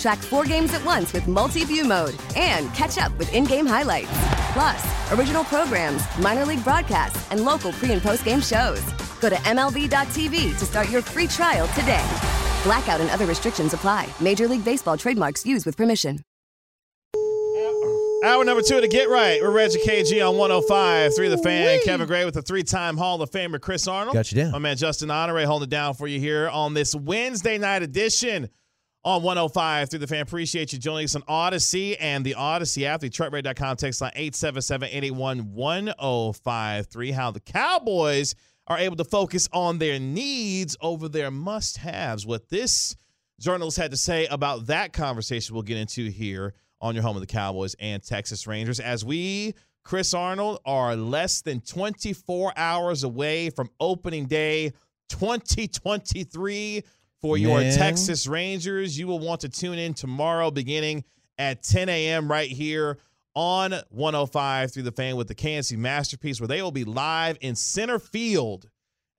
Track four games at once with multi view mode and catch up with in game highlights. Plus, original programs, minor league broadcasts, and local pre and post game shows. Go to MLB.tv to start your free trial today. Blackout and other restrictions apply. Major League Baseball trademarks used with permission. Hour number two to get right. We're Reggie KG on 105 3 the fan. Wee. Kevin Gray with the three time Hall of Famer Chris Arnold. Got you down. My man Justin Honore holding it down for you here on this Wednesday night edition on 105 through the fan. Appreciate you joining us on Audacy and the Audacy app, the TruckRate.com text line 877-881-1053. How the Cowboys are able to focus on their needs over their must-haves. What this journalist had to say about that conversation we'll get into here on your home of the Cowboys and Texas Rangers as we Chris Arnold are less than 24 hours away from opening day 2023 for your. Texas Rangers. You will want to tune in tomorrow beginning at 10 a.m. right here on 105 through the fan with the KNC Masterpiece, where they will be live in center field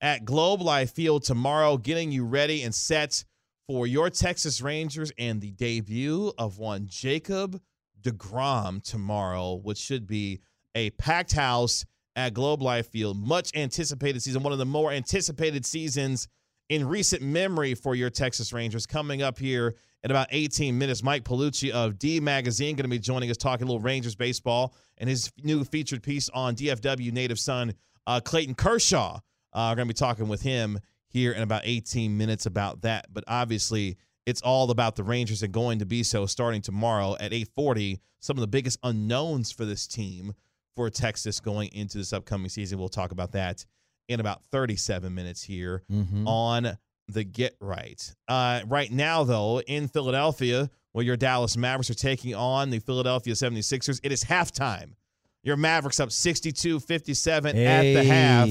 at Globe Life Field tomorrow, getting you ready and set for your Texas Rangers and the debut of one Jacob DeGrom tomorrow, which should be a packed house at Globe Life Field. Much anticipated season, one of the more anticipated seasons in recent memory for your Texas Rangers. Coming up here in about 18 minutes, Mike Piellucci of D Magazine going to be joining us talking a little Rangers baseball and his new featured piece on DFW native son uh, Clayton Kershaw. Uh, we're going to be talking with him here in about 18 minutes about that. But obviously, it's all about the Rangers and going to be so starting tomorrow at 8:40. Some of the biggest unknowns for this team for Texas going into this upcoming season. We'll talk about that in about 37 minutes here mm-hmm. on the Get Right. Uh, right now, though, in Philadelphia, where your Dallas Mavericks are taking on the Philadelphia 76ers, it is halftime. Your Mavericks up 62 57 hey. at the half.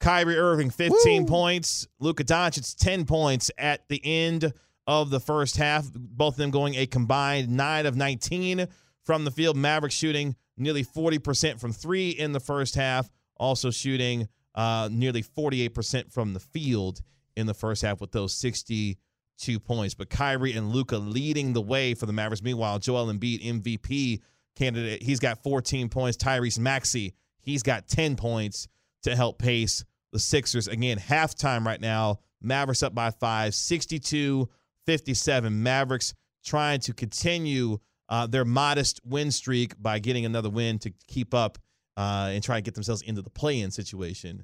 Kyrie Irving, 15 Woo. points. Luka Doncic, 10 points at the end of the first half. Both of them going a combined 9 of 19 from the field. Mavericks shooting nearly 40% from three in the first half, also shooting uh, nearly 48% from the field in the first half with those 62 points. But Kyrie and Luka leading the way for the Mavericks. Meanwhile, Joel Embiid, MVP candidate, he's got 14 points. Tyrese Maxey, he's got 10 points to help pace the Sixers. Again, halftime right now. Mavericks up by five, 62 57. Mavericks trying to continue uh, their modest win streak by getting another win to keep up uh, and try to get themselves into the play-in situation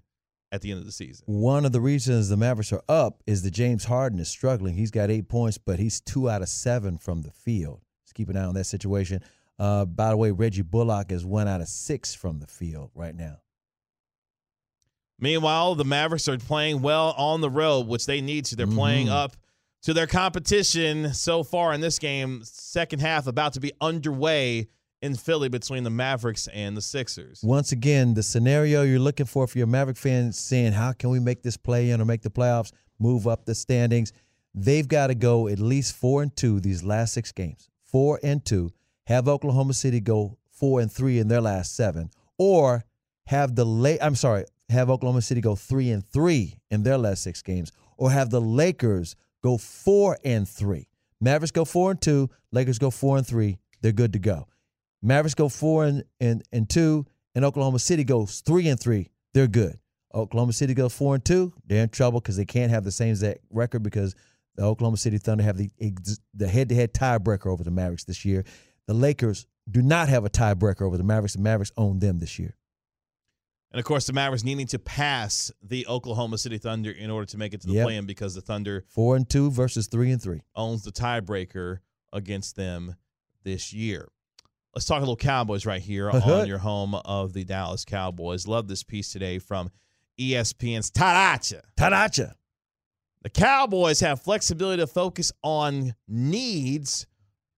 at the end of the season. One of the reasons the Mavericks are up is that James Harden is struggling. He's got eight points, but he's two out of seven from the field. Let's keep an eye on that situation. Uh, by the way, Reggie Bullock is one out of six from the field right now. Meanwhile, the Mavericks are playing well on the road, which they need to. They're mm-hmm. playing up to their competition so far in this game. Second half about to be underway in Philly between the Mavericks and the Sixers. Once again, the scenario you're looking for for your Maverick fans saying, how can we make this play in or make the playoffs, move up the standings? They've got to go at least four and two these last six games. Four and two. Have Oklahoma City go four and three in their last seven, or have the late. I'm sorry, have Oklahoma City go three and three in their last six games, or have the Lakers go four and three. Mavericks go four and two, Lakers go four and three. They're good to go. Mavericks go four and, and, and two, and Oklahoma City goes three and three. They're good. Oklahoma City goes four and two. They're in trouble because they can't have the same exact record because the Oklahoma City Thunder have the the head to head tiebreaker over the Mavericks this year. The Lakers do not have a tiebreaker over the Mavericks. The Mavericks own them this year. And of course, the Mavericks needing to pass the Oklahoma City Thunder in order to make it to the Yep. play-in because the Thunder Four and two versus three and three. owns the tiebreaker against them this year. Let's talk a little Cowboys right here on your home of the Dallas Cowboys. Love this piece today from ESPN's Todd Archer. Taracha. The Cowboys have flexibility to focus on needs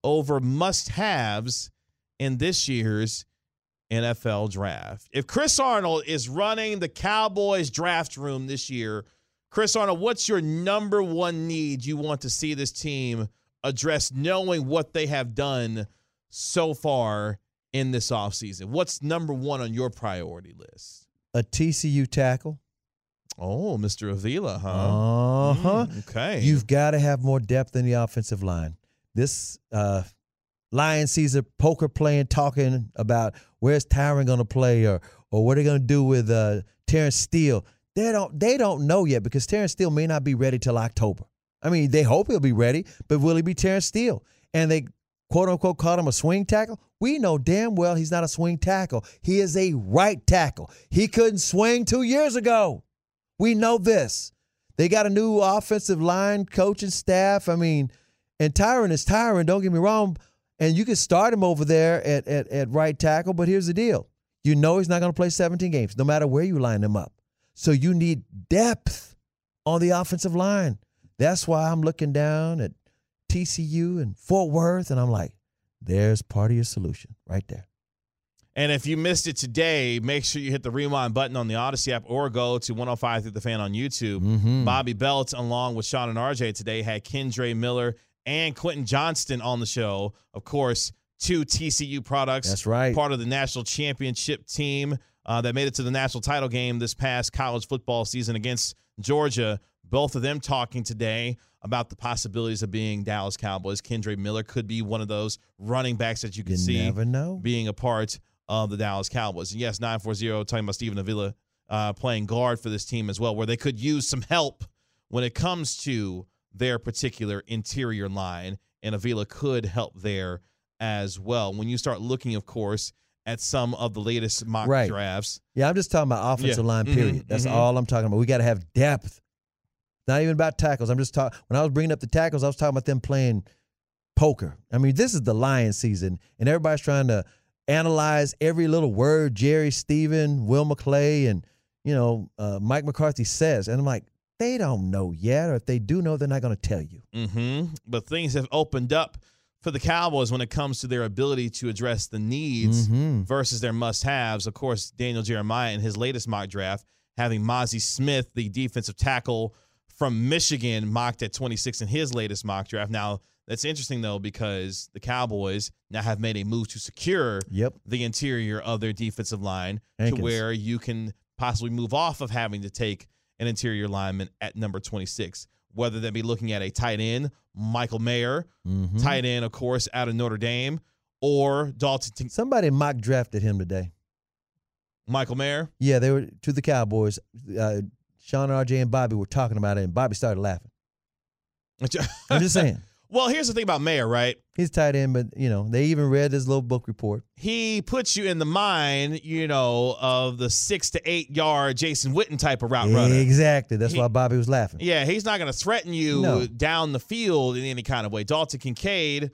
over must haves in this year's NFL draft. If Chris Arnold is running the Cowboys draft room this year, Chris Arnold, what's your number one need you want to see this team address, knowing what they have done so far in this offseason? What's number one on your priority list? A TCU tackle. Oh, Mr. Avila, huh? Uh huh. Mm, okay. You've got to have more depth in the offensive line. This uh, Lion Caesar poker playing, talking about where's Tyron going to play or or what are they going to do with uh, Terence Steele. They don't they don't know yet because Terence Steele may not be ready till October. I mean, they hope he'll be ready, but will he be Terence Steele? And they quote unquote called him a swing tackle. We know damn well he's not a swing tackle. He is a right tackle. He couldn't swing two years ago. We know this. They got a new offensive line coaching staff. I mean, and Tyron is Tyron, don't get me wrong. And you can start him over there at, at, at right tackle, but here's the deal. You know he's not going to play 17 games, no matter where you line him up. So you need depth on the offensive line. That's why I'm looking down at TCU and Fort Worth, and I'm like, there's part of your solution right there. And if you missed it today, make sure you hit the rewind button on the Audacy app or go to 105 through the fan on YouTube. Mhm. Bobby Belt, along with Sean and RJ today, had Kendre Miller and Quentin Johnston on the show. Of course, two TCU products. That's right. Part of the national championship team uh, that made it to the national title game this past college football season against Georgia. Both of them talking today about the possibilities of being Dallas Cowboys. Kendre Miller could be one of those running backs that you can You see never know. being a part of the Dallas Cowboys. And yes, 940 talking about Stephen Avila uh, playing guard for this team as well, where they could use some help when it comes to their particular interior line. And Avila could help there as well. When you start looking, of course, at some of the latest mock Right. drafts. Yeah, I'm just talking about offensive Yeah. line, Mhm, period. That's mhm. all I'm talking about. We got to have depth. Not even about tackles. I'm just talking. When I was bringing up the tackles, I was talking about them playing poker. I mean, this is the Lion season, and everybody's trying to analyze every little word Jerry Stephen, Will McClay, and you know uh, Mike McCarthy says. And I'm like, they don't know yet, or if they do know, they're not going to tell you. Mm-hmm. But things have opened up for the Cowboys when it comes to their ability to address the needs Mhm. versus their must-haves. Of course, Daniel Jeremiah in his latest mock draft having Mazi Smith, the defensive tackle from Michigan, mocked at 26 in his latest mock draft. Now, that's interesting though because the Cowboys now have made a move to secure Yep. the interior of their defensive line Hankins. to where you can possibly move off of having to take an interior lineman at number 26, whether that be looking at a tight end, Michael Mayer, Mhm. tight end, of course, out of Notre Dame, or Dalton Somebody mock drafted him today. Michael Mayer. Yeah, they were to the Cowboys. Uh, Sean, RJ, and Bobby were talking about it, and Bobby started laughing. I'm just saying. well, here's the thing about Mayer, right? He's tight end, but you know they even read his little book report. He puts you in the mind, you know, of the six to eight yard Jason Witten type of route runner. Exactly. That's He- why Bobby was laughing. Yeah, he's not going to threaten you No. down the field in any kind of way. Dalton Kincaid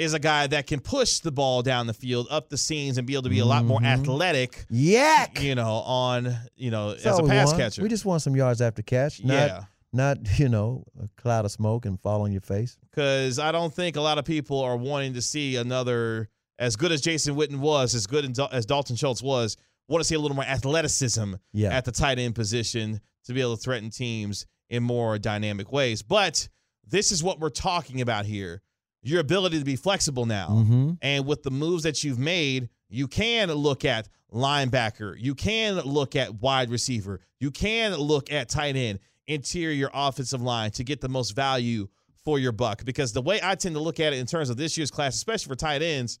is a guy that can push the ball down the field, up the seams, and be able to be a lot more Mhm. athletic, Yak. you know, on, you know, That's as a pass catcher. We just want some yards after catch. Not, yeah. Not you know a cloud of smoke and fall on your face. Because I don't think a lot of people are wanting to see another, as good as Jason Witten was, as good as Dalton Schultz was, want to see a little more athleticism Yeah. at the tight end position to be able to threaten teams in more dynamic ways. But this is what we're talking about here your ability to be flexible now. Mm-hmm. And with the moves that you've made, you can look at linebacker, you can look at wide receiver, you can look at tight end, interior offensive line to get the most value for your buck. Because the way I tend to look at it in terms of this year's class, especially for tight ends,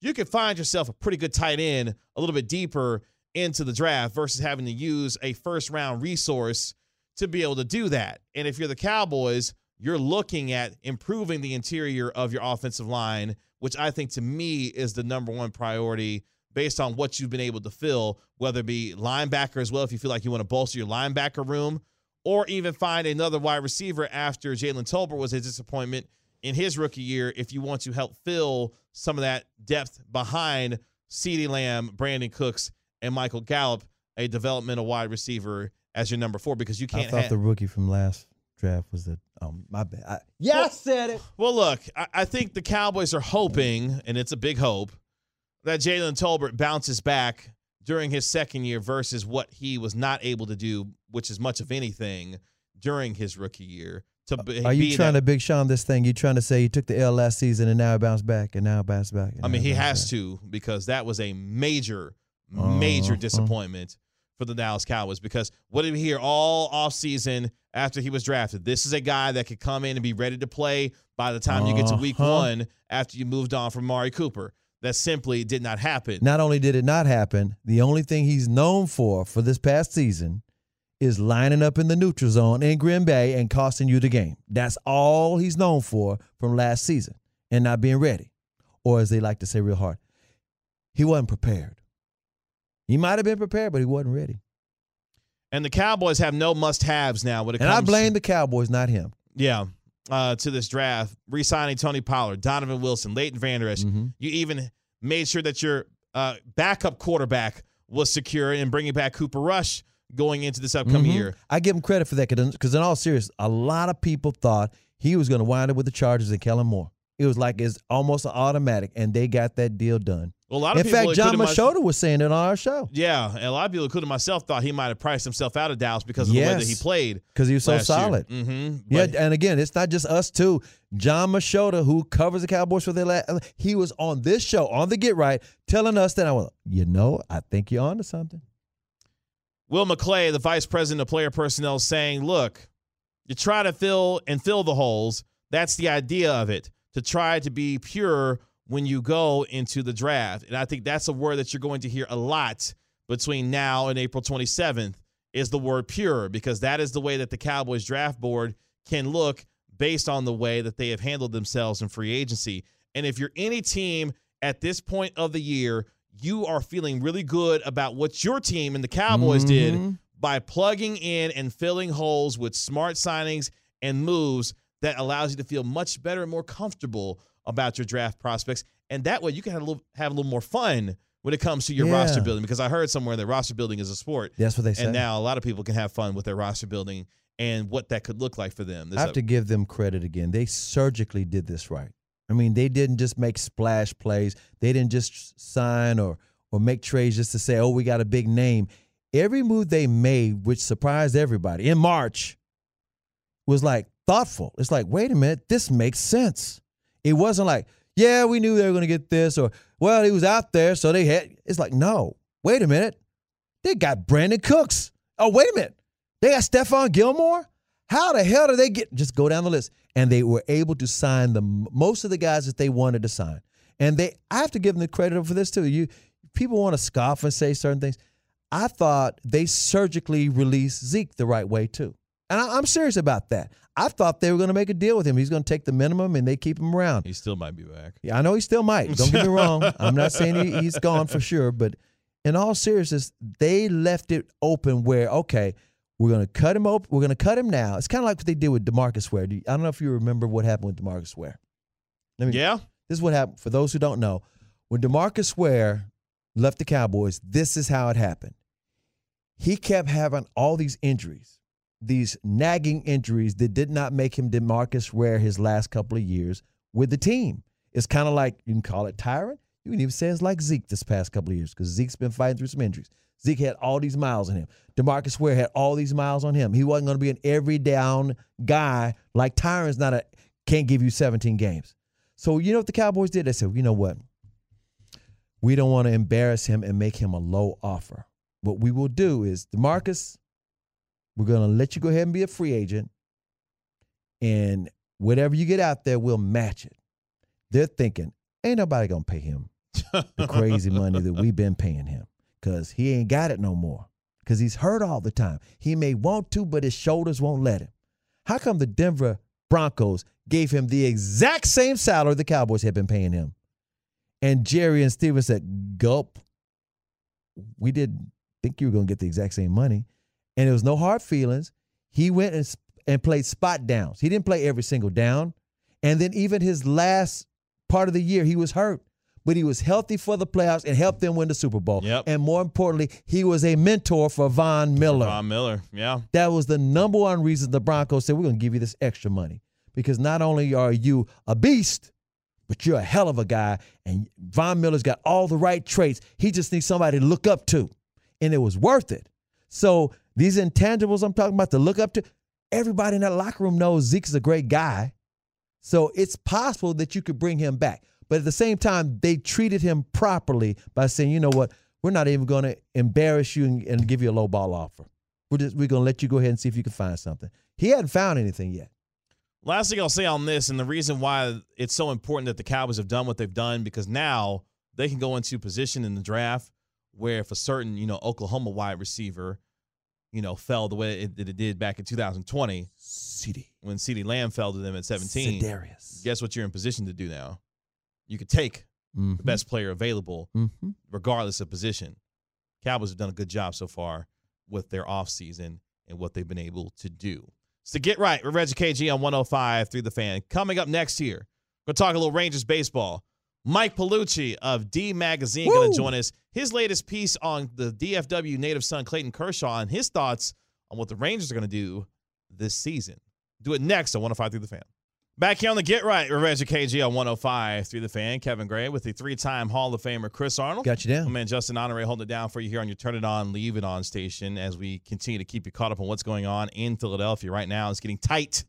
you could find yourself a pretty good tight end a little bit deeper into the draft versus having to use a first round resource to be able to do that. And if you're the Cowboys, you're looking at improving the interior of your offensive line, which I think to me is the number one priority based on what you've been able to fill, whether it be linebacker as well, if you feel like you want to bolster your linebacker room, or even find another wide receiver after Jalen Tolbert was a disappointment in his rookie year if you want to help fill some of that depth behind CeeDee Lamb, Brandin Cooks, and Michael Gallup, a developmental wide receiver as your number four, because you can't I thought have. the rookie from last draft was the. Oh, my bad. I, yeah, I said it. Well, look, I, I think the Cowboys are hoping, and it's a big hope, that Jalen Tolbert bounces back during his second year versus what he was not able to do, which is much of anything during his rookie year. To be, Are you trying that- to Big Sean this thing? You trying to say he took the L last season and now it bounced back and now it bounced back? I mean, he has back? to because that was a major, major Uh-huh. disappointment for the Dallas Cowboys. Because what did we hear all offseason after he was drafted? This is a guy that could come in and be ready to play by the time you get to week Uh-huh. one after you moved on from Amari Cooper. That simply did not happen. Not only did it not happen, the only thing he's known for for this past season is lining up in the neutral zone in Green Bay and costing you the game. That's all he's known for from last season and not being ready. Or as they like to say real hard, he wasn't prepared. He might have been prepared, but he wasn't ready. And the Cowboys have no must-haves now when it And comes. I blame the Cowboys, not him. yeah, uh, to this draft, re-signing Tony Pollard, Donovan Wilson, Leighton Vander Esch. Mhm. You even made sure that your uh, backup quarterback was secure and bringing back Cooper Rush going into this upcoming Mhm. year. I give him credit for that because, in all seriousness, a lot of people thought he was going to wind up with the Chargers and Kellen Moore. It was like it's almost an automatic, and they got that deal done. Well, a lot of In people, fact, Jon Machota was saying it on our show Yeah, and a lot of people, including myself, thought he might have priced himself out of Dallas because of the way that he played. because he was so solid. Mm-hmm. Yeah, and again, it's not just us two. Jon Machota, who covers the Cowboys for the last, he was on this show on the Get Right, telling us that I was, you know, I think you're onto something. Will McClay, the vice president of player personnel, saying, "Look, you try to fill and fill the holes. That's the idea of it. To try to be pure when you go into the draft. And I think that's a word that you're going to hear a lot between now and April 27th is the word pure because that is the way that the Cowboys draft board can look based on the way that they have handled themselves in free agency. And if you're any team at this point of the year, you are feeling really good about what your team and the Cowboys did Mhm. by plugging in and filling holes with smart signings and moves that allows you to feel much better and more comfortable about your draft prospects. And that way you can have a little, have a little more fun when it comes to your Yeah. roster building because I heard somewhere that roster building is a sport. That's what they say. And now a lot of people can have fun with their roster building and what that could look like for them. I have to give them credit again. They surgically did this right. I mean, they didn't just make splash plays. They didn't just sign or or make trades just to say, "Oh, we got a big name." Every move they made, which surprised everybody in March, was like thoughtful. It's like, wait a minute, this makes sense. It wasn't like, yeah, we knew they were going to get this, or well, he was out there, so they had. It's like, no, wait a minute, they got Brandin Cooks. Oh, wait a minute, they got Stephon Gilmore. How the hell did they get? Just go down the list, and they were able to sign the most of the guys that they wanted to sign. And they, I have to give them the credit for this too. You people want to scoff and say certain things. I thought they surgically released Zeke the right way too, and I, I'm serious about that. I thought they were going to make a deal with him. He's going to take the minimum, and they keep him around. he still might be back. Yeah, I know he still might. Don't get me wrong. I'm not saying he, he's gone for sure, but in all seriousness, they left it open where okay, we're going to cut him open. We're going to cut him now. It's kind of like what they did with Demarcus Ware. Do you- I don't know if you remember what happened with Demarcus Ware. Let me, Yeah. This is what happened. For those who don't know, when Demarcus Ware left the Cowboys, this is how it happened. He kept having all these injuries, these nagging injuries that did not make him Demarcus Ware his last couple of years with the team. It's kind of like you can call it tyrant. You can even say it's like Zeke this past couple of years because Zeke's been fighting through some injuries. Zeke had all these miles on him. Demarcus Ware had all these miles on him. He wasn't going to be an every down guy like Tyron's not a can't give you 17 games. So you know what the Cowboys did? They said, you know what? We don't want to embarrass him and make him a low offer. What we will do is, Demarcus, we're going to let you go ahead and be a free agent, and whatever you get out there, we'll match it. They're thinking, ain't nobody going to pay him the crazy money that we've been paying him because he ain't got it no more because he's hurt all the time. He may want to, but his shoulders won't let him. How come the Denver Broncos gave him the exact same salary the Cowboys had been paying him? And Jerry and Stephen said, gulp, we didn't think you were going to get the exact same money. And there was no hard feelings. He went and, and played spot downs. He didn't play every single down. And then even his last part of the year, he was hurt. But he was healthy for the playoffs and helped them win the Super Bowl. Yep. And more importantly, he was a mentor for Von Miller. Von Miller, yeah. That was the number one reason the Broncos said, we're going to give you this extra money. Because not only are you a beast, but you're a hell of a guy. And Von Miller's got all the right traits. He just needs somebody to look up to. And it was worth it. So these intangibles I'm talking about to look up to, everybody in that locker room knows Zeke's a great guy. So it's possible that you could bring him back. But at the same time, they treated him properly by saying, you know what, we're not even going to embarrass you and, and, give you a low ball offer. We're just we're going to let you go ahead and see if you can find something. He hadn't found anything yet. Last thing I'll say on this, and the reason why it's so important that the Cowboys have done what they've done, because now they can go into position in the draft where if a certain, you know, Oklahoma wide receiver, you know, fell the way it, it did back in 2020. CeeDee. When CeeDee Lamb fell to them at 17. Sedarius. Guess what you're in position to do now? You could take mm-hmm. the best player available, mm-hmm. regardless of position. Cowboys have done a good job so far with their offseason and what they've been able to do. So get right with Reggie KG on 105 through the fan. Coming up next year, we'll talk a little Rangers baseball. Mike Piellucci of D Magazine going to join us. His latest piece on the DFW native son Clayton Kershaw and his thoughts on what the Rangers are going to do this season. Do it next on 105 through the fan. Back here on the Get Right with Reggie KG on 105 through the fan. Kevin Gray with the three-time Hall of Famer Chris Arnold. Got you down. My man Justin Honore holding it down for you here on your Turn It On, Leave It On station as we continue to keep you caught up on what's going on in Philadelphia right now. It's getting tight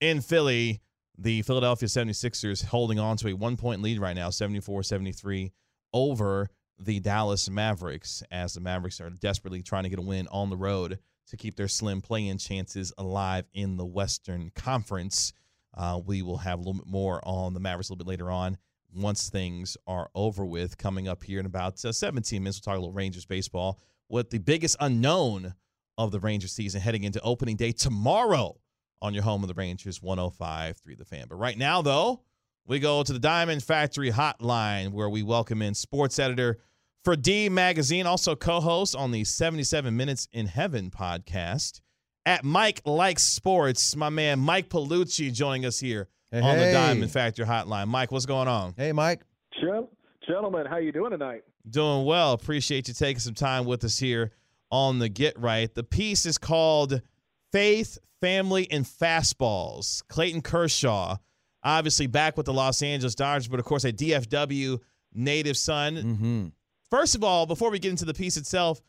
in Philly. The Philadelphia 76ers holding on to a one-point lead right now, 74-73 over the Dallas Mavericks as the Mavericks are desperately trying to get a win on the road to keep their slim play-in chances alive in the Western Conference. Uh, we will have a little bit more on the Mavericks a little bit later on once things are over with. Coming up here in about uh, 17 minutes, we'll talk a little Rangers baseball with the biggest unknown of the Rangers season heading into opening day tomorrow on your home of the Rangers 105 3 the fan. But right now, though, we go to the Diamond Factory hotline where we welcome in sports editor for D Magazine, also co host on the 77 Minutes in Heaven podcast, at Mike Likes Sports, my man Mike Piellucci joining us here hey, on hey. the Diamond Factory Hotline. Mike, what's going on? Hey, Mike. Gentlemen, how you doing tonight? Doing well. Appreciate you taking some time with us here on the Get Right. The piece is called Faith, Family, and Fastballs. Clayton Kershaw, obviously back with the Los Angeles Dodgers, but of course a DFW native son. Mm-hmm. First of all, before we get into the piece itself,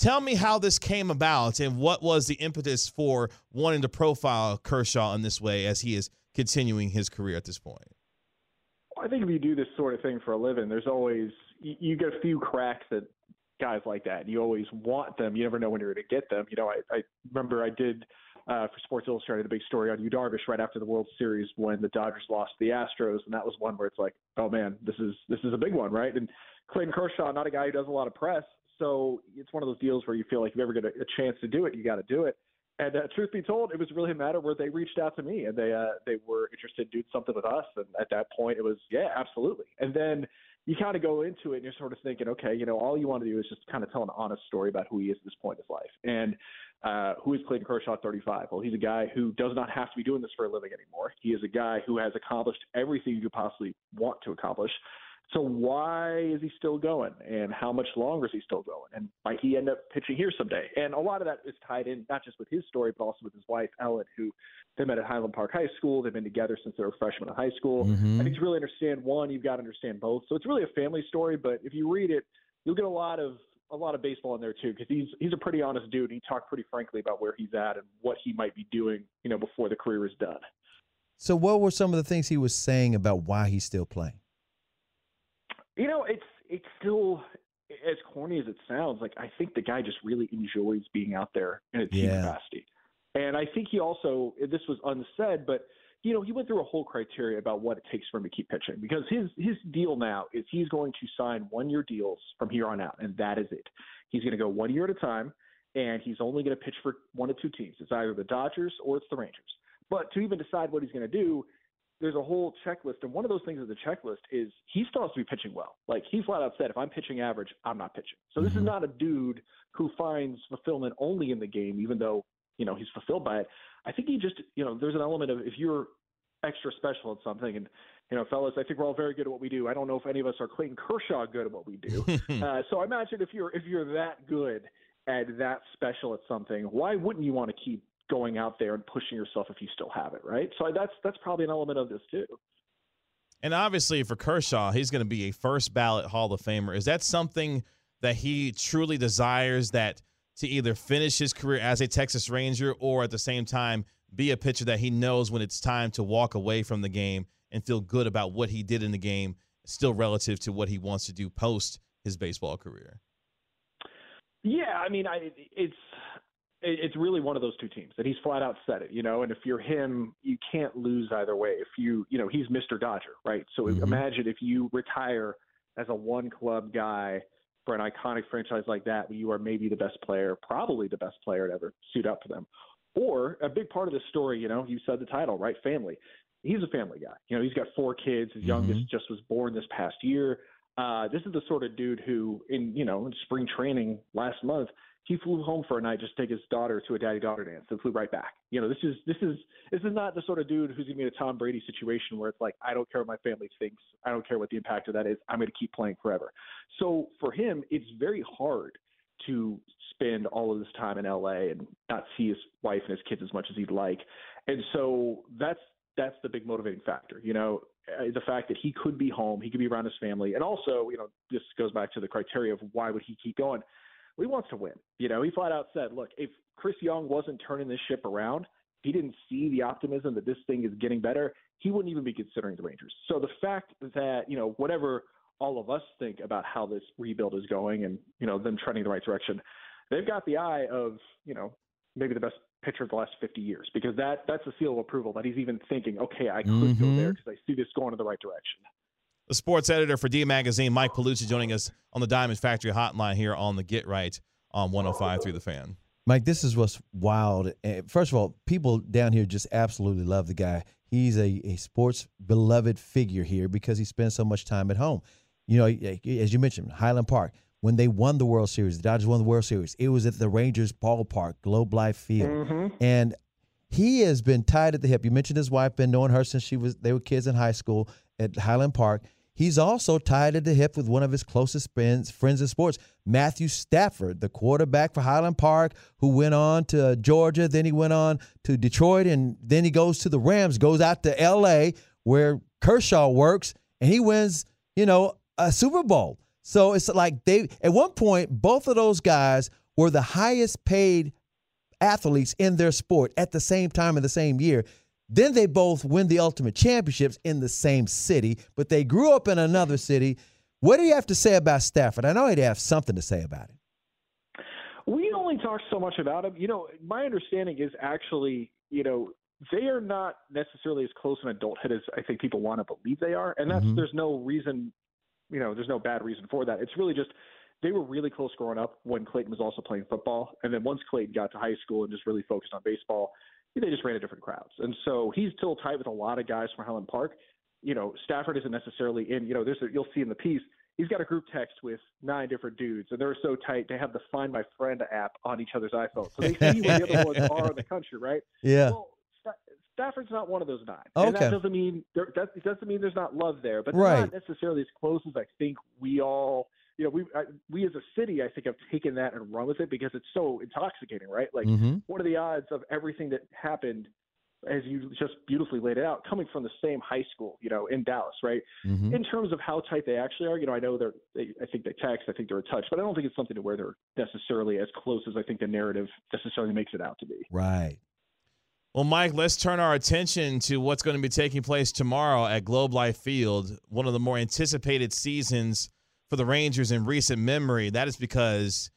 Tell me how this came about and what was the impetus for wanting to profile Kershaw in this way as he is continuing his career at this point. I think if you do this sort of thing for a living, there's always you get a few cracks at guys like that. And you always want them. You never know when you're going to get them. You know, I, I remember I did uh, for Sports Illustrated a big story on Yu Darvish right after the World Series when the Dodgers lost the Astros, and that was one where it's like, oh man, this is this is a big one, right? And Clayton Kershaw, not a guy who does a lot of press, so it's one of those deals where you feel like if you ever get a, a chance to do it, you got to do it. And uh, truth be told, it was really a matter where they reached out to me and they uh, they were interested in doing something with us. And at that point, it was yeah, absolutely. And then you kind of go into it and you're sort of thinking, okay, you know, all you want to do is just kind of tell an honest story about who he is at this point in his life. And uh, who is Clayton Kershaw at 35? Well, he's a guy who does not have to be doing this for a living anymore. He is a guy who has accomplished everything you could possibly want to accomplish. So why is he still going, and how much longer is he still going, and might he end up pitching here someday? And a lot of that is tied in not just with his story, but also with his wife Ellen, who they met at Highland Park High School. They've been together since they were freshmen in high school. Mm-hmm. I think to really understand one, you've got to understand both. So it's really a family story, but if you read it, you'll get a lot of a lot of baseball in there too, because he's he's a pretty honest dude. He talked pretty frankly about where he's at and what he might be doing, you know, before the career is done. So, what were some of the things he was saying about why he's still playing? You know, it's it's still as corny as it sounds. Like I think the guy just really enjoys being out there in a team Yeah. capacity, and I think he also this was unsaid, but you know he went through a whole criteria about what it takes for him to keep pitching because his his deal now is he's going to sign one year deals from here on out, and that is it. He's going to go one year at a time, and he's only going to pitch for one of two teams. It's either the Dodgers or it's the Rangers. But to even decide what he's going to do, there's a whole checklist, and one of those things of the checklist is he still has to be pitching well. Like he flat out said, if I'm pitching average, I'm not pitching. So this mm-hmm. is not a dude who finds fulfillment only in the game, even though you know he's fulfilled by it. I think he just you know there's an element of if you're extra special at something, and you know, fellas, I think we're all very good at what we do. I don't know if any of us are Clayton Kershaw good at what we do. uh, so I imagine if you're if you're that good at that special at something, why wouldn't you want to keep going out there and pushing yourself if you still have it, right? So that's that's probably an element of this too. And obviously for Kershaw, he's going to be a first ballot Hall of Famer. Is that something that he truly desires that to either finish his career as a Texas Ranger or at the same time be a pitcher that he knows when it's time to walk away from the game and feel good about what he did in the game still relative to what he wants to do post his baseball career? Yeah, I mean, I, it's it's really one of those two teams that he's flat out said it, you know. And if you're him, you can't lose either way. If you, you know, he's Mr. Dodger, right? So mm-hmm. imagine if you retire as a one club guy for an iconic franchise like that, you are maybe the best player, probably the best player to ever suit up for them. Or a big part of the story, you know, you said the title, right? Family. He's a family guy. You know, he's got four kids. His mm-hmm. youngest just was born this past year. Uh, this is the sort of dude who, in you know, in spring training last month, he flew home for a night just to take his daughter to a daddy daughter dance and flew right back. You know, this is this is this is not the sort of dude who's gonna be in a Tom Brady situation where it's like, I don't care what my family thinks, I don't care what the impact of that is, I'm gonna keep playing forever. So for him, it's very hard to spend all of this time in LA and not see his wife and his kids as much as he'd like. And so that's that's the big motivating factor. You know, uh, the fact that he could be home, he could be around his family, and also, you know, this goes back to the criteria of why would he keep going. He wants to win. You know, he flat out said, "Look, if Chris Young wasn't turning this ship around, he didn't see the optimism that this thing is getting better, he wouldn't even be considering the Rangers." So the fact that you know whatever all of us think about how this rebuild is going and you know them trending the right direction, they've got the eye of you know maybe the best pitcher of the last 50 years because that that's a seal of approval that he's even thinking, okay, I could mm-hmm. go there because I see this going in the right direction. The sports editor for D Magazine, Mike Piellucci, joining us on the Diamond Factory Hotline here on the Get Right on 105 through the fan. Mike, this is what's wild. Eh, first of all, people down here just absolutely love the guy. He's a, a sports beloved figure here because he spends so much time at home. You know, as you mentioned, Highland Park when they won the World Series, the Dodgers won the World Series. It was at the Rangers ballpark, Globe Life Field, mm-hmm. and he has been tied at the hip. You mentioned his wife, been knowing her since she was they were kids in high school at Highland Park. He's also tied at the hip with one of his closest friends, friends in sports, Matthew Stafford, the quarterback for Highland Park, who went on to Georgia, then he went on to Detroit, and then he goes to the Rams, goes out to L.A. where Kershaw works, and he wins, you know, a Super Bowl. So it's like they at one point both of those guys were the highest paid athletes in their sport at the same time in the same year. Then they both win the ultimate championships in the same city, but they grew up in another city. What do you have to say about Stafford? I know he'd have something to say about it. We only talk so much about him. You know, my understanding is actually, you know, they are not necessarily as close in adulthood as I think people want to believe they are, and that's mm-hmm. there's no reason you know, there's no bad reason for that. It's really just they were really close growing up when Clayton was also playing football, and then once Clayton got to high school and just really focused on baseball, they just ran to different crowds. And so he's still tight with a lot of guys from Highland Park. You know, Stafford isn't necessarily in. You know, there's a, you'll see in the piece he's got a group text with nine different dudes, and they're so tight they have the Find My Friend app on each other's iPhone, so they see where the other ones are in the country, right? Yeah. Well, Stafford's not one of those nine. Okay. And that doesn't mean there, that doesn't mean there's not love there, but right. not necessarily as close as I think we all. You know, we I, we as a city, I think, have taken that and run with it because it's so intoxicating, right? Like, mm-hmm. what are the odds of everything that happened, as you just beautifully laid it out, coming from the same high school, you know, in Dallas, right? Mm-hmm. In terms of how tight they actually are, you know, I know they're, they, I think they text, I think they're a touch, but I don't think it's something to where they're necessarily as close as I think the narrative necessarily makes it out to be. Right. Well, Mike, let's turn our attention to what's going to be taking place tomorrow at Globe Life Field, one of the more anticipated seasons for the Rangers in recent memory. That is because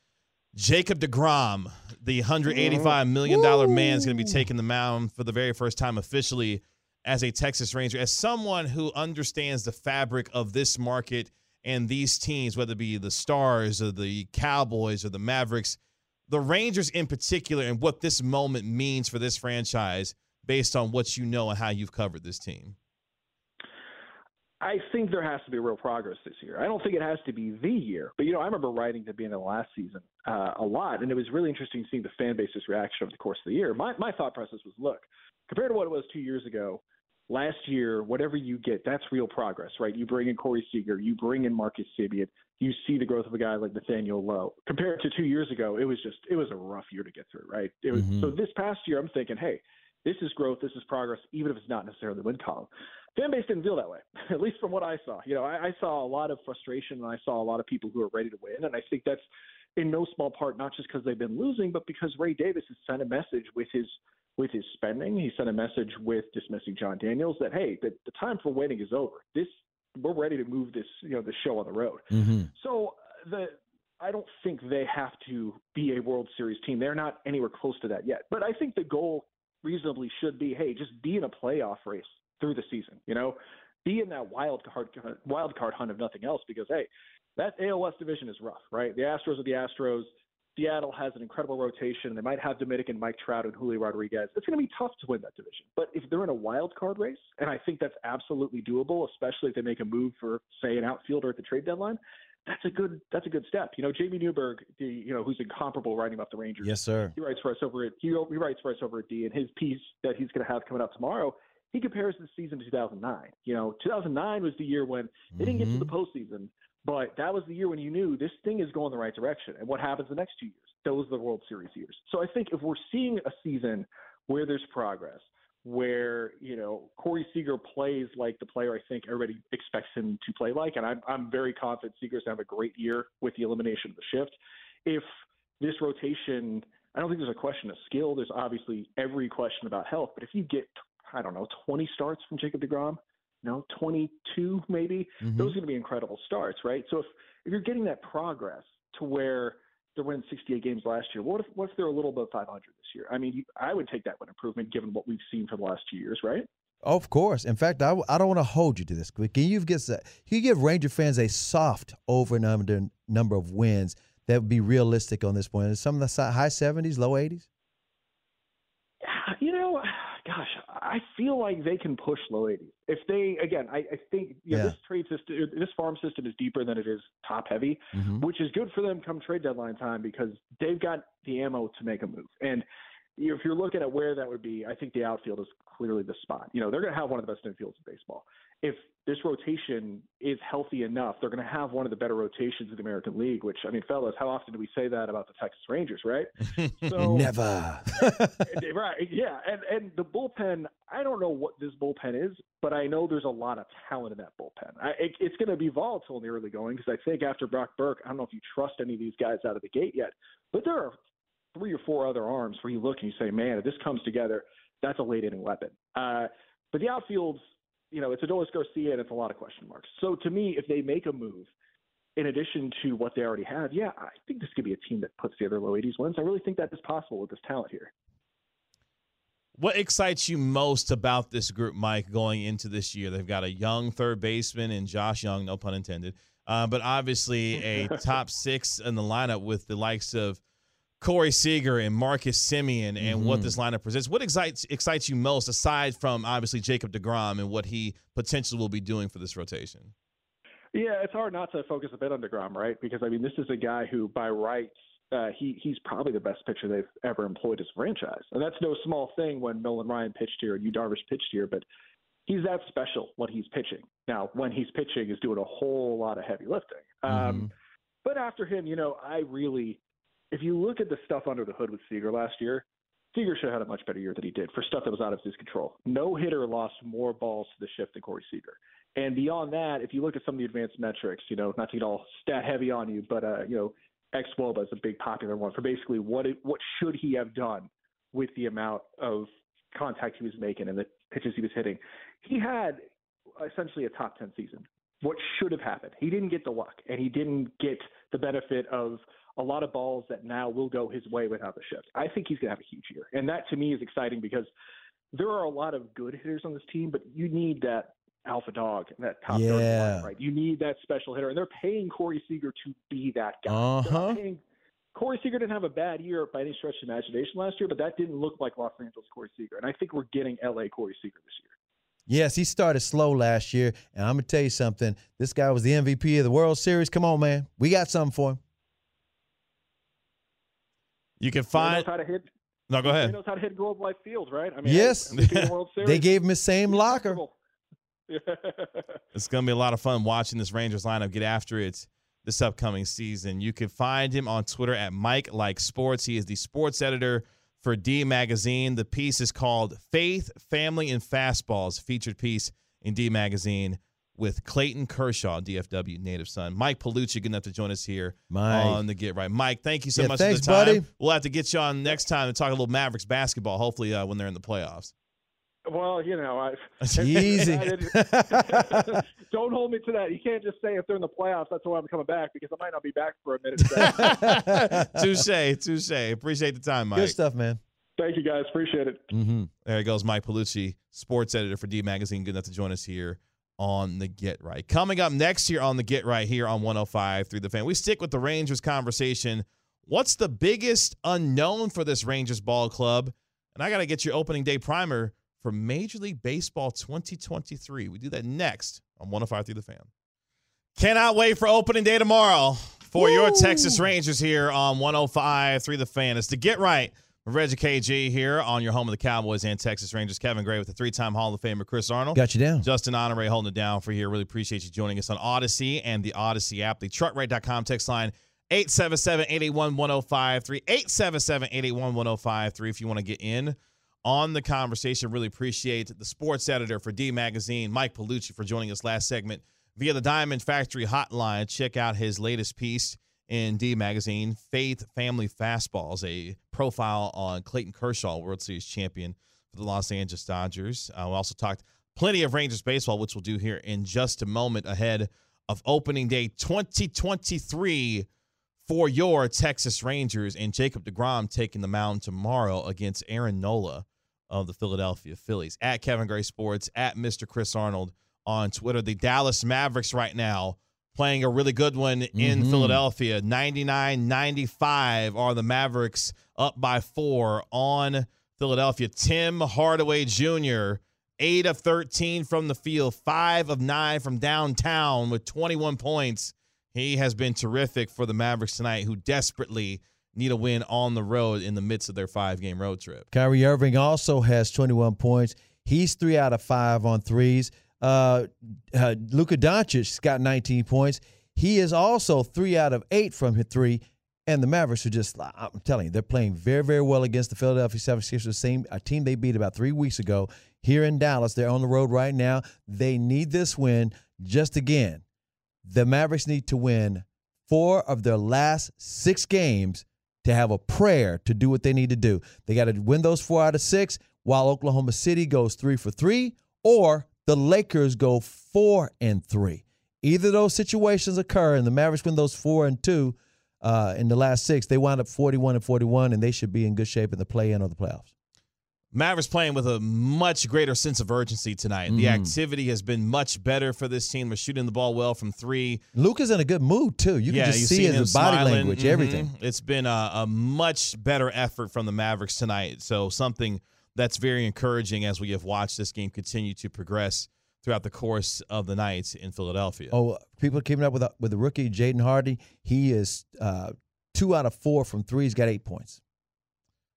Jacob DeGrom, the $185 million man, is going to be taking the mound for the very first time officially as a Texas Ranger. As someone who understands the fabric of this market and these teams, whether it be the Stars or the Cowboys or the Mavericks – the Rangers in particular and what this moment means for this franchise based on what you know and how you've covered this team? I think there has to be real progress this year. I don't think it has to be the year, but you know, I remember writing to be in the last season uh, a lot, and it was really interesting seeing the fan base's reaction over the course of the year. My my thought process was, look, compared to what it was two years ago, last year, whatever you get, that's real progress, right? You bring in Corey Seager, you bring in Marcus Semien, you see the growth of a guy like Nathaniel Lowe. Compared to two years ago, it was just it was a rough year to get through, right? It was mm-hmm. so this past year, I'm thinking, hey, this is growth, this is progress, even if it's not necessarily the win column. Fan base didn't feel that way, at least from what I saw. You know, I, I saw a lot of frustration and I saw a lot of people who are ready to win, and I think that's in no small part not just because they've been losing, but because Ray Davis has sent a message with his with his spending. He sent a message with dismissing Jon Daniels that hey, the, the time for winning is over. This we're ready to move this you know the show on the road. Mm-hmm. So the I don't think they have to be a World Series team. They're not anywhere close to that yet. But I think the goal reasonably should be, hey, just be in a playoff race through the season. You know, be in that wild card wild card hunt of nothing else because hey, that AL West division is rough, right? The Astros are the Astros. Seattle has an incredible rotation. They might have Dominican Mike Trout and Julio Rodriguez. It's going to be tough to win that division. But if they're in a wild card race, and I think that's absolutely doable, especially if they make a move for, say, an outfielder at the trade deadline, that's a good that's a good step. You know, Jamey Newberg, the, you know, who's incomparable writing about the Rangers. Yes, sir. He writes for us over at he, he writes for us over at D, and his piece that he's going to have coming up tomorrow. He compares the season to 2009. You know, 2009 was the year when they didn't mm-hmm. get to the mm-hmm. postseason, but that was the year when you knew this thing is going the right direction. And what happens the next two years? Those are the World Series years. So I think if we're seeing a season where there's progress, where you know Corey Seager plays like the player I think everybody expects him to play like, and I'm I'm very confident Seager's going to have a great year with the elimination of the shift. If this rotation, I don't think there's a question of skill. There's obviously every question about health, but if you get I don't know 20 starts from Jacob Degrom, you know 22 maybe, mm-hmm. those are going to be incredible starts, right? So if if you're getting that progress to where they're winning 68 games last year. What if what if they're a little above 500 this year? I mean, you, I would take that one improvement given what we've seen for the last two years, right? Of course. In fact, I, I don't want to hold you to this. Can you give can you give Ranger fans a soft over and under number of wins that would be realistic on this point? Some of the high 70s, low 80s? You know, gosh, I feel like they can push low 80s. If they, again, I, I think you know, yeah. this trade system, this farm system is deeper than it is top heavy, mm-hmm. which is good for them come trade deadline time because they've got the ammo to make a move. And if you're looking at where that would be, I think the outfield is clearly the spot. You know, they're going to have one of the best infields in baseball. If this rotation is healthy enough, they're going to have one of the better rotations in the American League. Which I mean, fellas, how often do we say that about the Texas Rangers, right? So never. right? Yeah, and and the bullpen. I don't know what this bullpen is, but I know there's a lot of talent in that bullpen. I, it, it's going to be volatile in the early going because I think after Brock Burke, I don't know if you trust any of these guys out of the gate yet, but there are three or four other arms where you look and you say, man, if this comes together, that's a late inning weapon. Uh, but the outfield's, you know, it's Adolis Garcia and it's a lot of question marks. So to me, if they make a move, in addition to what they already have, yeah, I think this could be a team that puts together low 80s wins. I really think that is possible with this talent here. What excites you most about this group, Mike, going into this year? They've got a young third baseman in Josh Jung, no pun intended, uh, but obviously a top six in the lineup with the likes of – Corey Seager and Marcus Semien and mm-hmm. what this lineup presents. What excites excites you most, aside from obviously Jacob Degrom and what he potentially will be doing for this rotation? Yeah, it's hard not to focus a bit on Degrom, right? Because I mean, this is a guy who, by rights, uh, he he's probably the best pitcher they've ever employed as a franchise, and that's no small thing when Nolan Ryan pitched here and Yu Darvish pitched here, but he's that special when he's pitching. Now, when he's pitching, is doing a whole lot of heavy lifting. Um, mm-hmm. Um, but after him, you know, I really if you look at the stuff under the hood with Seager last year, Seager should have had a much better year than he did for stuff that was out of his control. No hitter lost more balls to the shift than Corey Seager. And beyond that, if you look at some of the advanced metrics, you know, not to get all stat heavy on you, but uh, you know, xwOBA is a big popular one for basically what it, what should he have done with the amount of contact he was making and the pitches he was hitting. He had essentially a top 10 season. What should have happened? He didn't get the luck and he didn't get the benefit of a lot of balls that now will go his way without the shift. I think he's going to have a huge year. And that to me is exciting because there are a lot of good hitters on this team, but you need that alpha dog, that top yeah. line, right? You need that special hitter. And they're paying Corey Seager to be that guy. Uh-huh. Corey Seager didn't have a bad year by any stretch of imagination last year, but that didn't look like Los Angeles Corey Seager. And I think we're getting LA Corey Seager this year. Yes, he started slow last year, and I'm gonna tell you something. This guy was the MVP of the World Series. Come on, man, we got something for him. You can find. knows how to hit. No, go ahead. He knows how to hit Globe Life Field, right? I mean, Yes. MVP the World Series. They gave him the same locker. It's going to be a lot of fun watching this Rangers lineup get after it this upcoming season. You can find him on Twitter at Mike Like Sports. He is the sports editor for D Magazine. The piece is called Faith, Family, and Fastballs, featured piece in D Magazine with Clayton Kershaw, DFW native son. Mike Piellucci, good enough to join us here Mike. on the Get Right. Mike, thank you so Yeah, much thanks, for the time. buddy. We'll have to get you on next time to talk a little Mavericks basketball, hopefully uh, when they're in the playoffs. Well, you know, I, Easy. don't hold me to that. You can't just say if they're in the playoffs, that's why I'm coming back because I might not be back for a minute. touche, touche. Appreciate the time, Mike. Good stuff, man. Thank you guys, appreciate it. Mm-hmm. There he goes, Mike Piellucci, sports editor for D Magazine. Good enough to join us here on the Get Right. Coming up next year on the Get Right here on 105 through the fan. We stick with the Rangers conversation. What's the biggest unknown for this Rangers ball club? And I got to get your opening day primer for Major League Baseball 2023. We do that next on 105 through the fan. Cannot wait for opening day tomorrow for your Texas Rangers here on 105 through the fan. It's to Get Right. Reggie KG here on your home of the Cowboys and Texas Rangers. Kevin Gray with the three-time Hall of Famer Chris Arnold. Got you down. Justin Honore holding it down for here. Really appreciate you joining us on Audacy and the Audacy app. The truckrate.com text line 877-881-1053. 877-881-1053 if you want to get in on the conversation. Really appreciate the sports editor for D Magazine, Mike Piellucci, for joining us last segment via the Diamond Factory hotline. Check out his latest piece in D Magazine, Faith Family Fastballs, a profile on Clayton Kershaw, World Series champion for the Los Angeles Dodgers. Uh, we also talked plenty of Rangers baseball, which we'll do here in just a moment ahead of opening day 2023 for your Texas Rangers and Jacob DeGrom taking the mound tomorrow against Aaron Nola of the Philadelphia Phillies. At Kevin Gray Sports, at Mr. Chris Arnold on Twitter. The Dallas Mavericks right now playing a really good one in Mhm. Philadelphia. 99 95 are the Mavericks up by four on Philadelphia. Tim Hardaway Jr., 8 of 13 from the field, 5 of 9 from downtown with 21 points. He has been terrific for the Mavericks tonight, who desperately need a win on the road in the midst of their five game road trip. Kyrie Irving also has 21 points. He's three out of five on threes. Uh, uh, Luka Doncic's got 19 points. He is also three out of eight from his three. And the Mavericks are just, I'm telling you, they're playing very, very well against the Philadelphia 76ers, the same a team they beat about three weeks ago here in Dallas. They're on the road right now. They need this win just again. The Mavericks need to win four of their last six games to have a prayer to do what they need to do. They got to win those four out of six while Oklahoma City goes three for three, or the Lakers go four and three. Either those situations occur, and the Mavericks win those four and two uh, in the last six. They wind up 41 and 41, and they should be in good shape in the play in or the playoffs. Mavericks playing with a much greater sense of urgency tonight. The Mhm. activity has been much better for this team. They're shooting the ball well from three. Luka's in a good mood, too. You yeah, can just see his body smiling. language, Mhm. everything. It's been a, a much better effort from the Mavericks tonight. So something that's very encouraging as we have watched this game continue to progress throughout the course of the night in Philadelphia. Oh, people are keeping up with, with the rookie, Jaden Hardy. He is uh, two out of four from three. He's got eight points.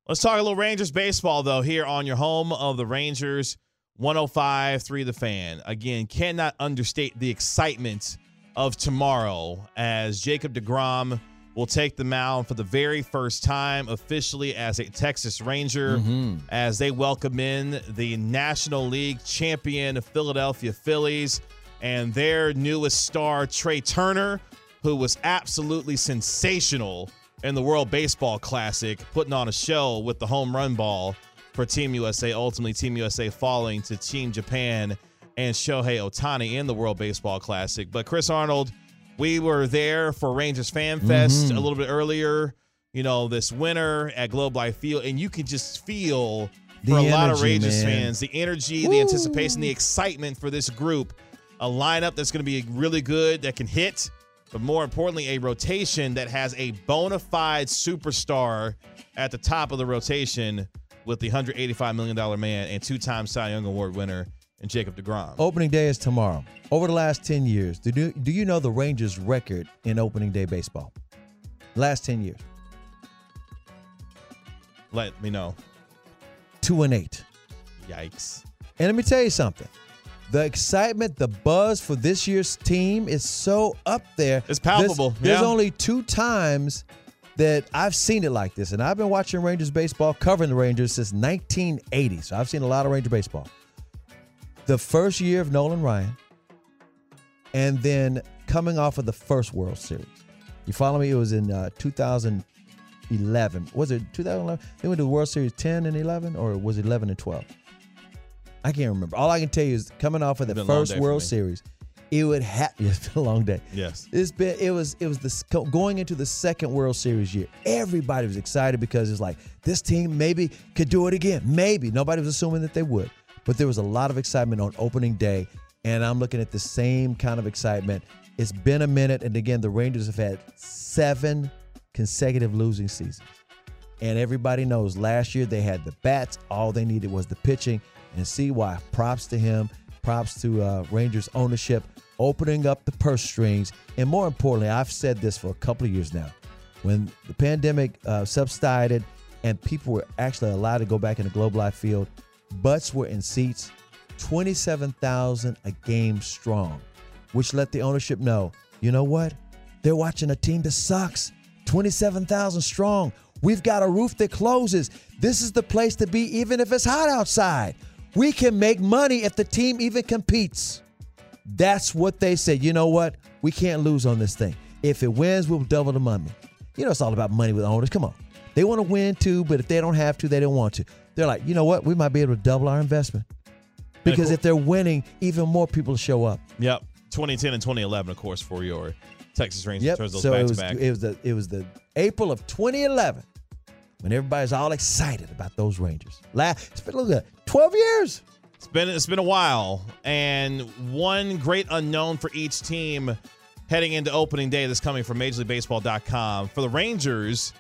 Let's talk a little Rangers baseball, though, here on your home of the Rangers, 105 3 The Fan. Again, cannot understate the excitement of tomorrow as Jacob DeGrom will take the mound for the very first time officially as a Texas Ranger mm-hmm. as they welcome in the National League champion Philadelphia Phillies and their newest star, Trea Turner, who was absolutely sensational in the World Baseball Classic, putting on a show with the home run ball for Team USA. Ultimately, Team USA falling to Team Japan and Shohei Ohtani in the World Baseball Classic. But Chris Arnold, we were there for Rangers Fan Fest mm-hmm. a little bit earlier, you know, this winter at Globe Life Field, and you can just feel The for a lot of Rangers man. fans the energy, the anticipation, the excitement for this group. A lineup that's going to be really good, that can hit, but more importantly, a rotation that has a bona fide superstar at the top of the rotation with the $185 million man and two time Cy Young Award winner, and Jacob DeGrom. Opening day is tomorrow. Over the last 10 years, do you, do you know the Rangers' record in opening day baseball? Last 10 years, Let me know. 2 and 8. Yikes. And let me tell you something. The excitement, the buzz for this year's team is so up there. It's palpable, There's, there's yeah. only two times that I've seen it like this. And I've been watching Rangers baseball, covering the Rangers since 1980. So I've seen a lot of Ranger baseball. The first year of Nolan Ryan, and then coming off of the first World Series. You follow me? It was in uh, 2011. Was it 2011? They went to the World Series 10 and 11, or was it 11 and 12? I can't remember. All I can tell you is coming off of the been a long first day for World me. Series, it would have. It's been a long day. Yes. It's been. It was. It was the sc- going into the second World Series year. Everybody was excited because it's like this team maybe could do it again. Maybe nobody was assuming that they would, but there was a lot of excitement on opening day, and I'm looking at the same kind of excitement. It's been a minute, and again, the Rangers have had seven consecutive losing seasons. And everybody knows last year they had the bats. All they needed was the pitching. And see why. Props to him. Props to uh, Rangers ownership opening up the purse strings. And more importantly, I've said this for a couple of years now. When the pandemic uh, subsided and people were actually allowed to go back in the Globe Life field, butts were in seats 27,000 a game strong, which let the ownership know, you know what? They're watching a team that sucks. 27,000 strong. We've got a roof that closes. This is the place to be, even if it's hot outside. We can make money if the team even competes. That's what they said. You know what? We can't lose on this thing. If it wins, we'll double the money. You know, it's all about money with owners. Come on. They want to win too, but if they don't have to, they don't want to. They're like, you know what? We might be able to double our investment. Because cool- if they're winning, even more people show up. Yep. 2010 and 2011, of course, for your Texas Rangers. Yep. So it was it was the it was the April of 2011 when everybody's all excited about those Rangers. La it's been look at 12 years. It's been it's been a while, and one great unknown for each team heading into opening day that's coming from MajorLeagueBaseball.com. For the Rangers,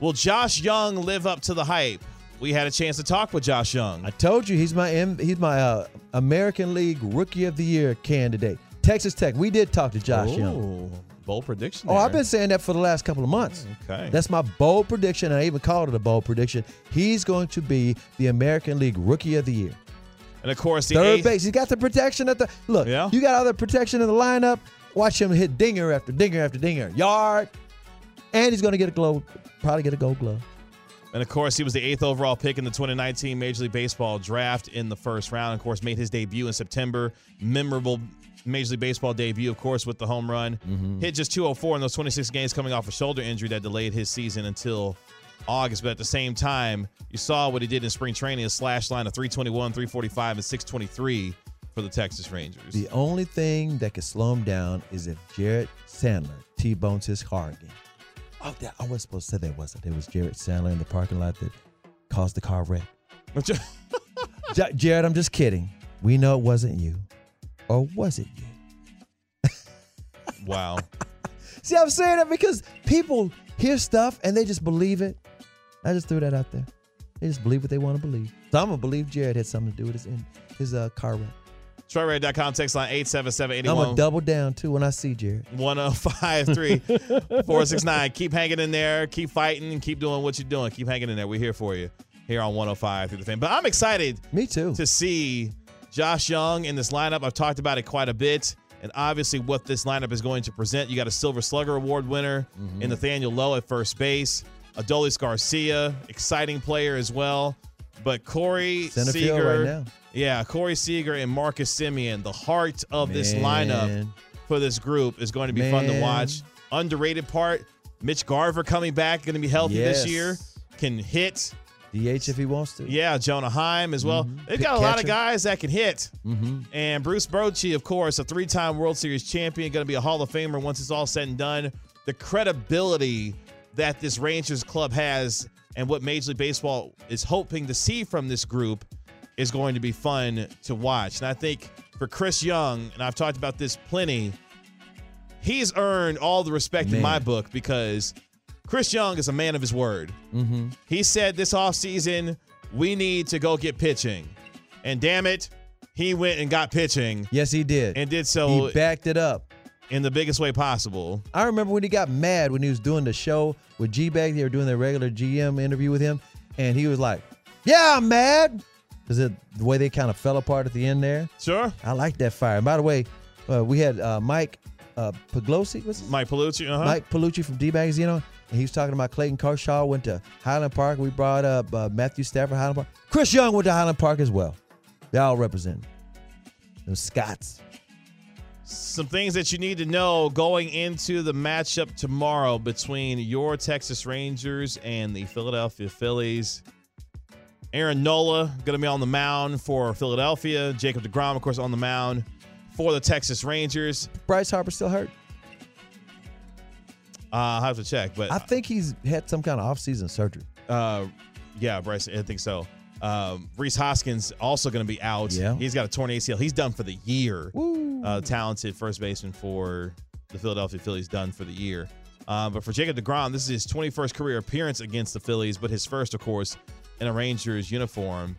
will Josh Jung live up to the hype? We had a chance to talk with Josh Jung. I told you he's my he's my uh, American League Rookie of the Year candidate. Texas Tech. We did talk to Josh Jung. Bold prediction. Oh, I've been saying that for the last couple of months. Okay. That's my bold prediction. I even called it a bold prediction. He's going to be the American League Rookie of the Year. and of course the Third eighth- base. He's got the protection at the look. Yeah. You got other protection in the lineup. Watch him hit dinger after dinger after dinger. Yard. And he's going to get a glove, probably get a gold glove. And of course, he was the eighth overall pick in the 2019 Major League Baseball draft in the first round. Of course, made his debut in September. Memorable Major League Baseball debut, of course, with the home run. Mm-hmm. Hit just 204 in those 26 games coming off a shoulder injury that delayed his season until August. But at the same time, you saw what he did in spring training a slash line of 321, 345, and 623 for the Texas Rangers. The only thing that could slow him down is if Jared Sandler T-bones his car again. Oh, that, I was supposed to say that wasn't. It was Jared Sandler in the parking lot that caused the car wreck. Ja- Jared, I'm just kidding. We know it wasn't you. Or was it you? wow. See, I'm saying that because people hear stuff and they just believe it. I just threw that out there. They just believe what they want to believe. So I'm gonna believe Jared had something to do with his his uh, car wreck. TroyRed.com text line 877 I'm gonna double down too when I see Jared. 1053 469. Keep hanging in there. Keep fighting. Keep doing what you're doing. Keep hanging in there. We're here for you here on 105 through the fan. But I'm excited Me too. to see Josh Jung in this lineup. I've talked about it quite a bit. And obviously, what this lineup is going to present. You got a Silver Slugger Award winner mm-hmm. in Nathaniel Lowe at first base, Adolis Garcia, exciting player as well. But Corey Center Seager, right now. yeah, Corey Seager and Marcus Semien, the heart of this lineup for this group is going to be fun to watch. Underrated part, Mitch Garver coming back, going to be healthy this year, can hit. DH if he wants to. Yeah, Jonah Heim as well. They've Pick got a lot of guys that can hit. Mm-hmm. And Bruce Bochy, of course, a three-time World Series champion, going to be a Hall of Famer once it's all said and done. The credibility that this Rangers club has and what Major League Baseball is hoping to see from this group is going to be fun to watch. And I think for Chris Young, and I've talked about this plenty, he's earned all the respect in my book because Chris Young is a man of his word. Mm-hmm. He said this offseason, we need to go get pitching. And damn it, he went and got pitching Yes, he did. and did so he backed it up. in the biggest way possible. I remember when he got mad when he was doing the show with G Bag. They were doing their regular GM interview with him, and he was like, "Yeah, I'm mad," because the way they kind of fell apart at the end there. Sure. I like that fire. And by the way, uh, we had uh, Mike uh, Paglosi, Mike Piellucci, uh-huh. Mike Piellucci from D Bags, you know, and he was talking about Clayton Kershaw went to Highland Park. We brought up uh, Matthew Stafford, Highland Park. Chris Young went to Highland Park as well. They all represent. Those Scots. Some things that you need to know going into the matchup tomorrow between your Texas Rangers and the Philadelphia Phillies. Aaron Nola going to be on the mound for Philadelphia. Jacob DeGrom, of course, on the mound for the Texas Rangers. Bryce Harper still hurt. Uh, I'll have to check, but I think he's had some kind of off-season surgery. Uh, yeah, Bryce, I think so. Um, Rhys Hoskins also going to be out. Yeah. He's got a torn ACL. He's done for the year. Uh, talented first baseman for the Philadelphia Phillies, done for the year. Uh, but for Jacob DeGrom, this is his 21st career appearance against the Phillies, but his first, of course, in a Rangers uniform.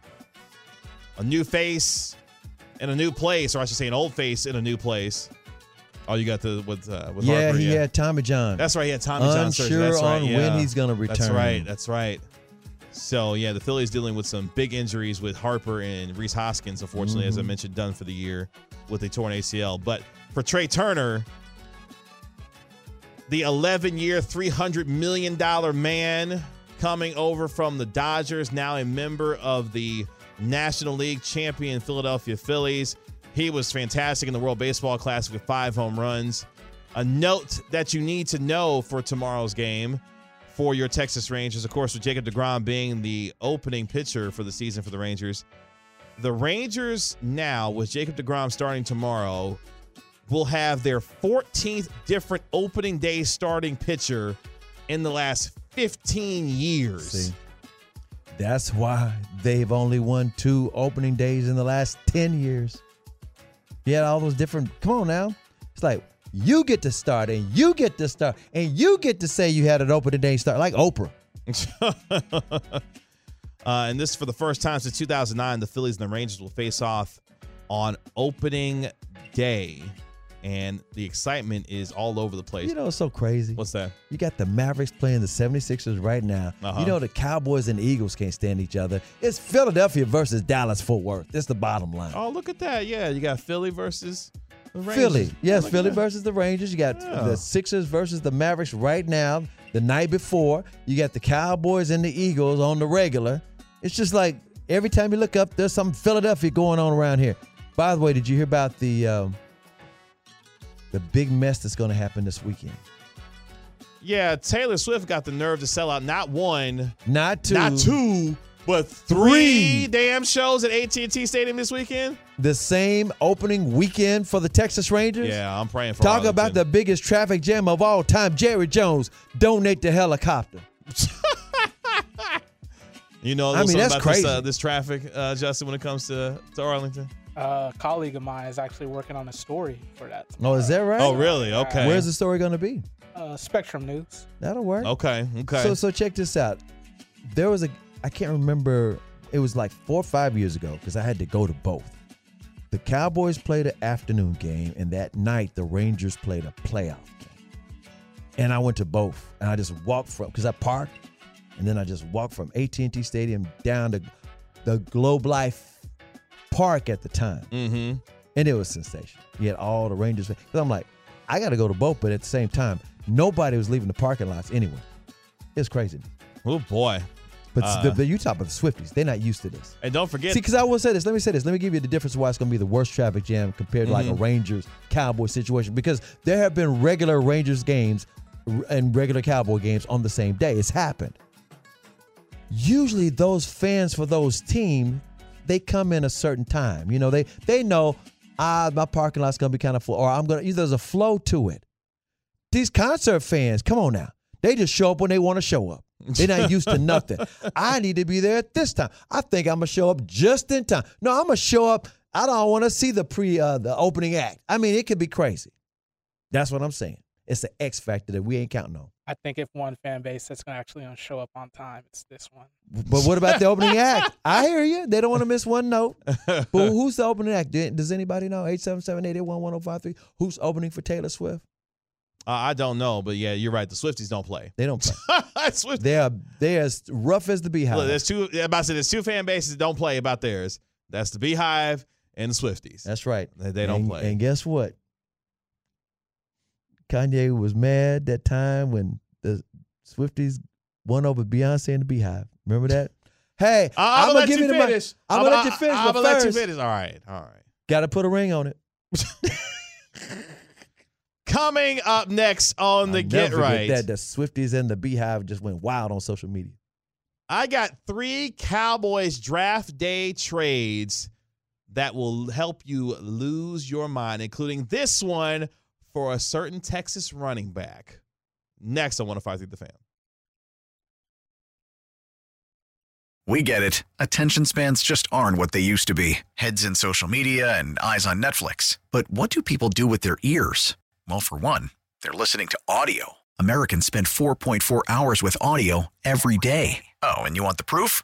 A new face in a new place, or I should say, an old face in a new place. Oh, you got the with uh, with yeah, Harper, he had Tommy John. that's right. He had Tommy John surgery. Unsure That's right. on yeah. when he's gonna return. That's right. That's right. So yeah, the Phillies dealing with some big injuries with Harper and Rhys Hoskins. Unfortunately, as I Mhm. mentioned, done for the year with a torn ACL. But for Trea Turner, the 11-year, 300 million dollar man coming over from the Dodgers, now a member of the National League champion Philadelphia Phillies. He was fantastic in the World Baseball Classic with five home runs. A note that you need to know for tomorrow's game for your Texas Rangers, of course, with Jacob DeGrom being the opening pitcher for the season for the Rangers. The Rangers now, with Jacob DeGrom starting tomorrow, will have their 14th different opening day starting pitcher in the last 15 years. See, that's why they've only won two opening days in the last 10 years. You had all those different, come on now. It's like you get to start and you get to start and you get to say you had an opening day start, like Oprah. uh, and this for the first time since 2009, the Phillies and the Rangers will face off on opening day. And the excitement is all over the place. You know, it's so crazy. What's that? You got the Mavericks playing the 76ers right now. Uh-huh. You know, the Cowboys and the Eagles can't stand each other. It's Philadelphia versus Dallas Fort Worth. That's the bottom line. Oh, look at that. Yeah, you got Philly versus. Philly. Yes, Philly that. versus the Rangers. You got Yeah. the Sixers versus the Mavericks right now. The night before, you got the Cowboys and the Eagles on the regular. It's just like every time you look up, there's some Philadelphia going on around here. By the way, did you hear about the um, the big mess that's going to happen this weekend? Yeah, Taylor Swift got the nerve to sell out not one, Not two. not two, but three, damn shows at AT&T Stadium this weekend. The same opening weekend for the Texas Rangers. Yeah, I'm praying for Talk about the biggest traffic jam of all time. Jerry Jones, donate the helicopter. You know, I mean, that's about this, uh, crazy. this traffic, uh, Justin, when it comes to, to Arlington. A colleague of mine is actually working on a story for that. Oh, is that right? Oh, really? Okay. Where's the story going to be? Uh, Spectrum News. That'll work. Okay, okay. So so check this out. There was a I can't remember. It was like four or five years ago because I had to go to both. The Cowboys played an afternoon game, and that night the Rangers played a playoff game. And I went to both, and I just walked from because I parked, and then I just walked from AT&T Stadium down to the Globe Life Park at the time, mm-hmm. and it was sensational. You had all the Rangers. I'm like, I got to go to both, but at the same time, nobody was leaving the parking lots anyway. It's crazy. Oh, boy. But Uh, the, the Utah, but the Swifties, they're not used to this. And don't forget, See, because I will say this. Let me say this. Let me give you the difference of why it's going to be the worst traffic jam compared to like a Mhm. Rangers Cowboy situation. Because there have been regular Rangers games and regular Cowboy games on the same day. It's happened. Usually, those fans for those teams, they come in a certain time. You know, they they know ah my parking lot's going to be kind of full, or I'm going to. There's a flow to it. These concert fans, come on now. They just show up when they want to show up. They're not used to nothing. I need to be there at this time. I think I'm gonna show up just in time. No, I'm gonna show up. I don't want to see the pre uh, the opening act. I mean, it could be crazy. That's what I'm saying. It's the X factor that we ain't counting on. I think if one fan base that's going to actually gonna show up on time, it's this one. But what about the opening act? I hear you. They don't want to miss one note. But who's the opening act? Does anybody know? 877-881-1053. Who's opening for Taylor Swift? Uh, I don't know, but yeah, you're right. The Swifties don't play. They don't play. Swift- they are they are as rough as the Beyhive. Look, there's two. I'm about to say there's two fan bases that don't play about theirs. That's the Beyhive and the Swifties. That's right. They, they don't and, play. And guess what? Kanye was mad that time when the Swifties won over Beyonce and the Beyhive. Remember that? Hey, I'm, I'm gonna, give you my- finish. I'm gonna let you finish, I'm but gonna let you first- finish. All right, all right. Got to put a ring on it. Coming up next on the I'll Get never forget Right, That the Swifties and the Beyhive just went wild on social media. I got three Cowboys draft day trades that will help you lose your mind, including this one for a certain Texas running back. Next, I want to fight through the fan. We get it. Attention spans just aren't what they used to be heads in social media and eyes on Netflix. But what do people do with their ears? Well, for one, they're listening to audio. Americans spend 4.4 hours with audio every day. Oh, and you want the proof?